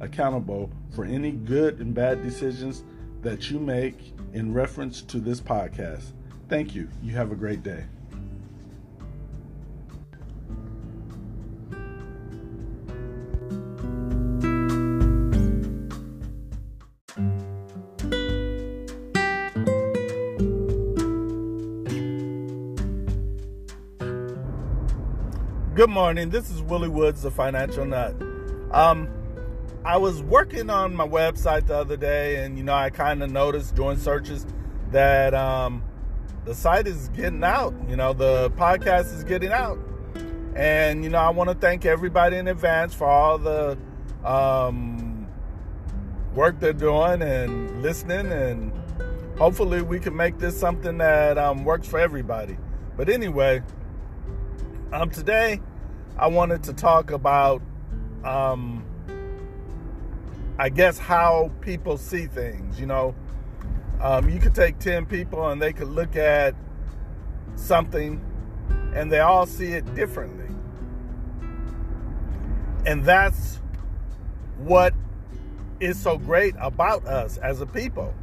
accountable for any good and bad decisions that you make in reference to this podcast. Thank you. You have a great day. Good morning. This is Willie Woods, the Financial Nut. Um, I was working on my website the other day, and you know, I kind of noticed doing searches that um, the site is getting out. You know, the podcast is getting out, and you know, I want to thank everybody in advance for all the um, work they're doing and listening, and hopefully, we can make this something that um, works for everybody. But anyway, um, today I wanted to talk about um, I guess how people see things. You know, um, you could take 10 people and they could look at something and they all see it differently. And that's what is so great about us as a people.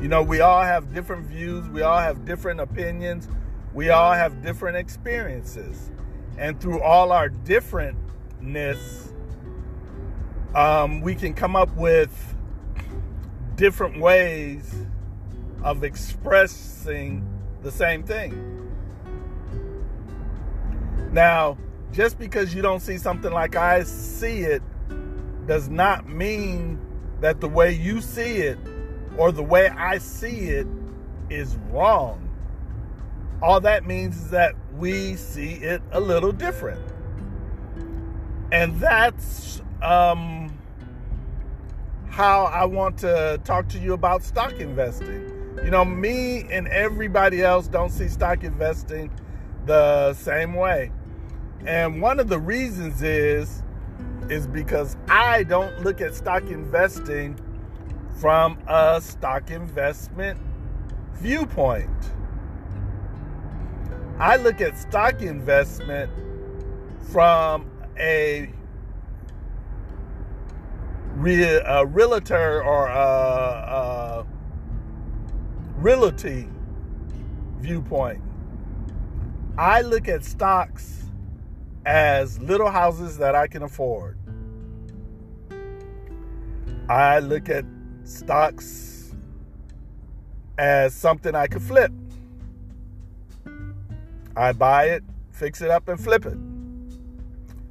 You know, we all have different views, we all have different opinions, we all have different experiences. And through all our differentness, um, we can come up with different ways of expressing the same thing. Now, just because you don't see something like I see it does not mean that the way you see it or the way I see it is wrong. All that means is that we see it a little different. And that's um, how I want to talk to you about stock investing. You know, me and everybody else don't see stock investing the same way. And one of the reasons is is because I don't look at stock investing from a stock investment viewpoint. I look at stock investment from a re- a realtor or a, a realty viewpoint. I look at stocks as little houses that I can afford. I look at stocks as something I could flip. I buy it, fix it up, and flip it.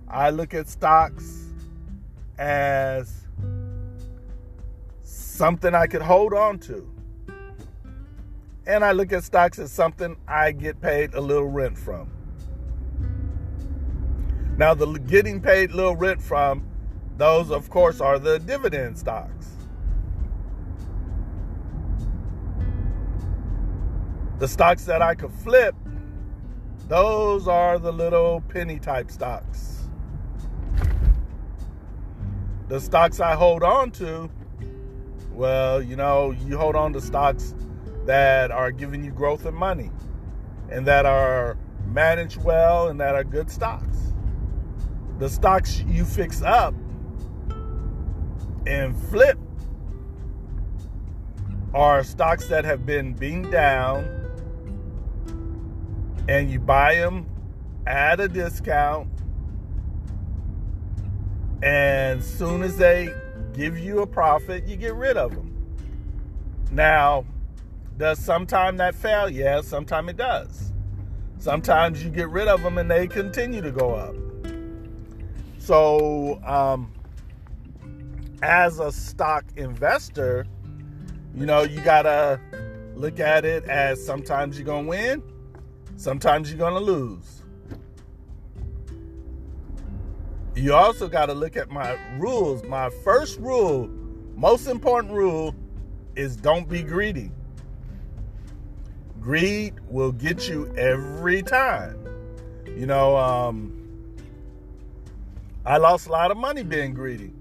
I look at stocks as something I could hold on to. And I look at stocks as something I get paid a little rent from. Now, the getting paid little rent from, those, of course, are the dividend stocks. The stocks that I could flip, those are the little penny type stocks. The stocks I hold on to, well, you know, you hold on to stocks that are giving you growth and money and that are managed well and that are good stocks. The stocks you fix up and flip are stocks that have been being down and you buy them at a discount and soon as they give you a profit, you get rid of them. Now, does sometime that fail? Yeah, sometime it does. Sometimes you get rid of them and they continue to go up. So, um, as a stock investor, you know, you gotta look at it as sometimes you're gonna win, sometimes you're gonna lose. You also got to look at my rules. My first rule, most important rule, is don't be greedy. Greed will get you every time. You know, um, I lost a lot of money being greedy.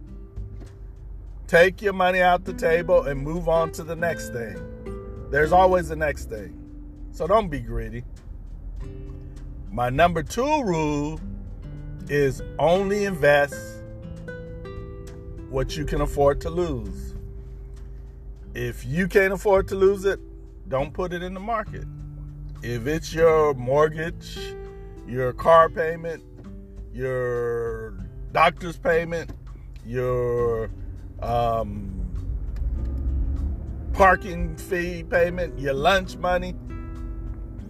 Take your money out the table and move on to the next thing. There's always the next thing. So don't be greedy. My number two rule is only invest what you can afford to lose. If you can't afford to lose it, don't put it in the market. If it's your mortgage, your car payment, your doctor's payment, your um, parking fee payment, your lunch money,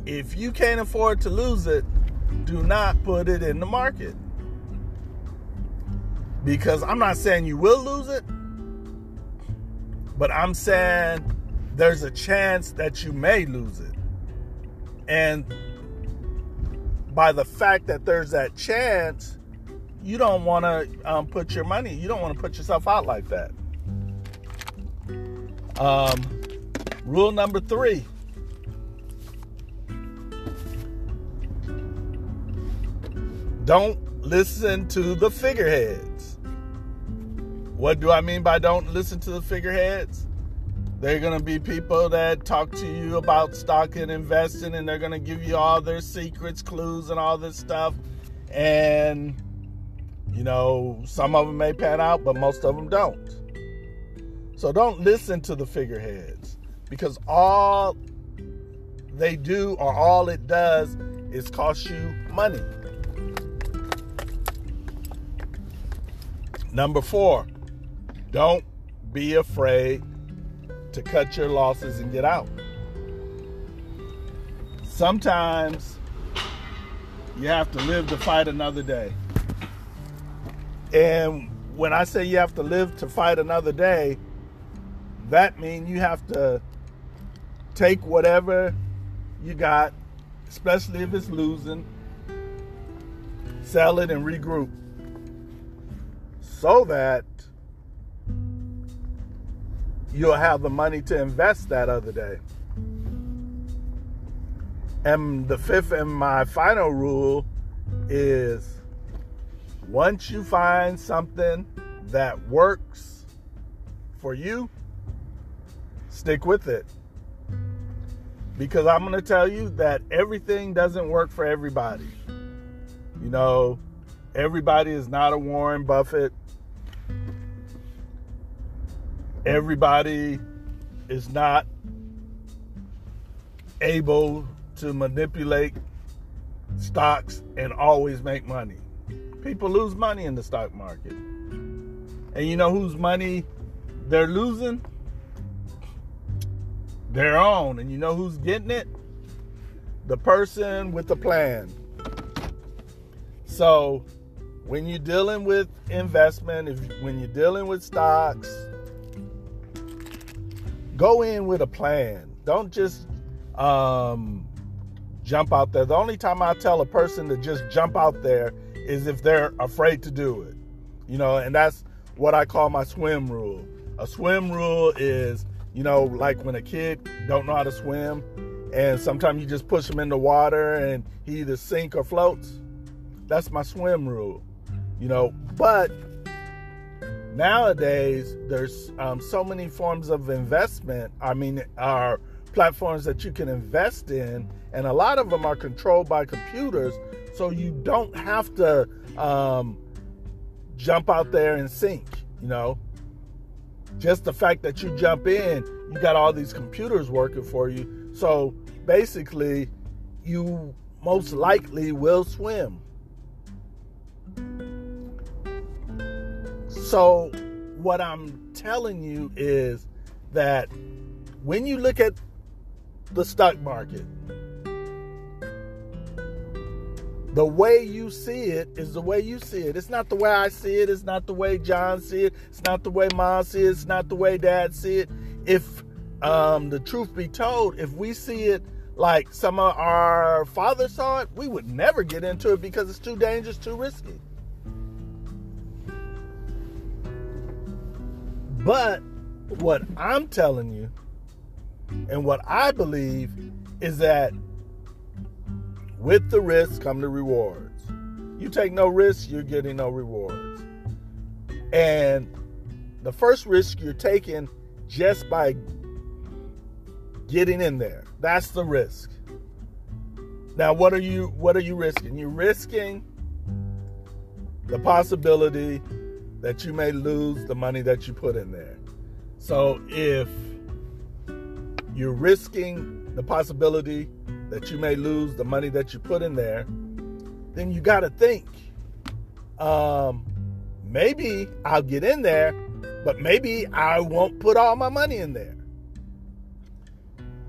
if you can't afford to lose it, do not put it in the market because I'm not saying you will lose it, but I'm saying there's a chance that you may lose it. And by the fact that there's that chance, you don't want to um, put your money, you don't want to put yourself out like that. Um, rule number three don't listen to the figurehead. What do I mean by don't listen to the figureheads? They're going to be people that talk to you about stock and investing, and they're going to give you all their secrets, clues, and all this stuff. And, you know, some of them may pan out, but most of them don't. So don't listen to the figureheads because all they do or all it does is cost you money. Number four, don't be afraid to cut your losses and get out. Sometimes you have to live to fight another day. And when I say you have to live to fight another day, that means you have to take whatever you got, especially if it's losing, sell it and regroup so that you'll have the money to invest that other day. And the fifth and my final rule is once you find something that works for you, stick with it. Because I'm going to tell you that everything doesn't work for everybody. You know, everybody is not a Warren Buffett everybody is not able to manipulate stocks and always make money. People lose money in the stock market. And you know whose money they're losing? Their own. And you know who's getting it? The person with the plan. So, when you're dealing with investment, if when you're dealing with stocks, go in with a plan. Don't just um, jump out there. The only time I tell a person to just jump out there is if they're afraid to do it. You know, and that's what I call my swim rule. A swim rule is, you know, like when a kid don't know how to swim and sometimes you just push him in the water and he either sink or floats. That's my swim rule. You know, but nowadays there's um, so many forms of investment i mean are platforms that you can invest in and a lot of them are controlled by computers so you don't have to um, jump out there and sink you know? Just the fact that you jump in you got all these computers working for you so basically you most likely will swim So, what I'm telling you is that when you look at the stock market, the way you see it is the way you see it. It's not the way I see it. It's not the way John see it. It's not the way Mom see it. It's not the way Dad see it. If um, the truth be told, if we see it like some of our fathers saw it, we would never get into it because it's too dangerous, too risky. But what I'm telling you and what I believe is that with the risk come the rewards. You take no risk, you're getting no rewards. And the first risk you're taking just by getting in there. That's the risk. Now what are you what are you risking? You're risking the possibility that you may lose the money that you put in there. So if you're risking the possibility that you may lose the money that you put in there, then you got to think um, maybe I'll get in there, but maybe I won't put all my money in there.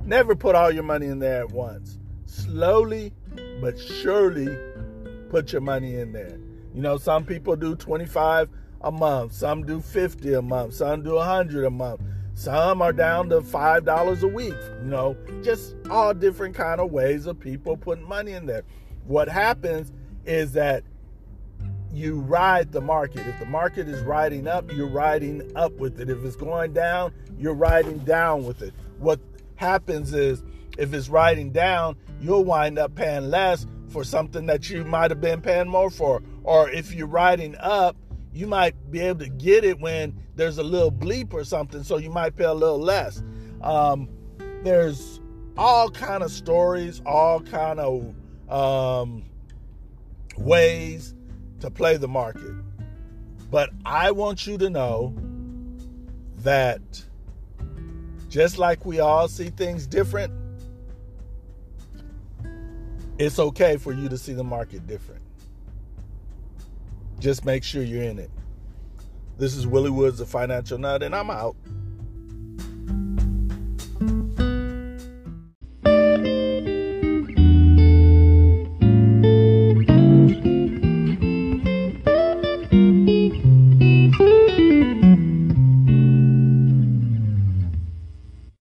Never put all your money in there at once. Slowly but surely put your money in there. You know, some people do 25 a month, some do 50 a month, some do 100 a month. Some are down to $5 a week, you know, just all different kind of ways of people putting money in there. What happens is that you ride the market. If the market is riding up, you're riding up with it. If it's going down, you're riding down with it. What happens is if it's riding down, you'll wind up paying less for something that you might have been paying more for. Or if you're riding up, you might be able to get it when there's a little bleep or something, so you might pay a little less. Um, there's all kind of stories, all kind of um, ways to play the market. But I want you to know that just like we all see things different, it's okay for you to see the market different. Just make sure you're in it. This is Willie Woods, the Financial Nut, and I'm out.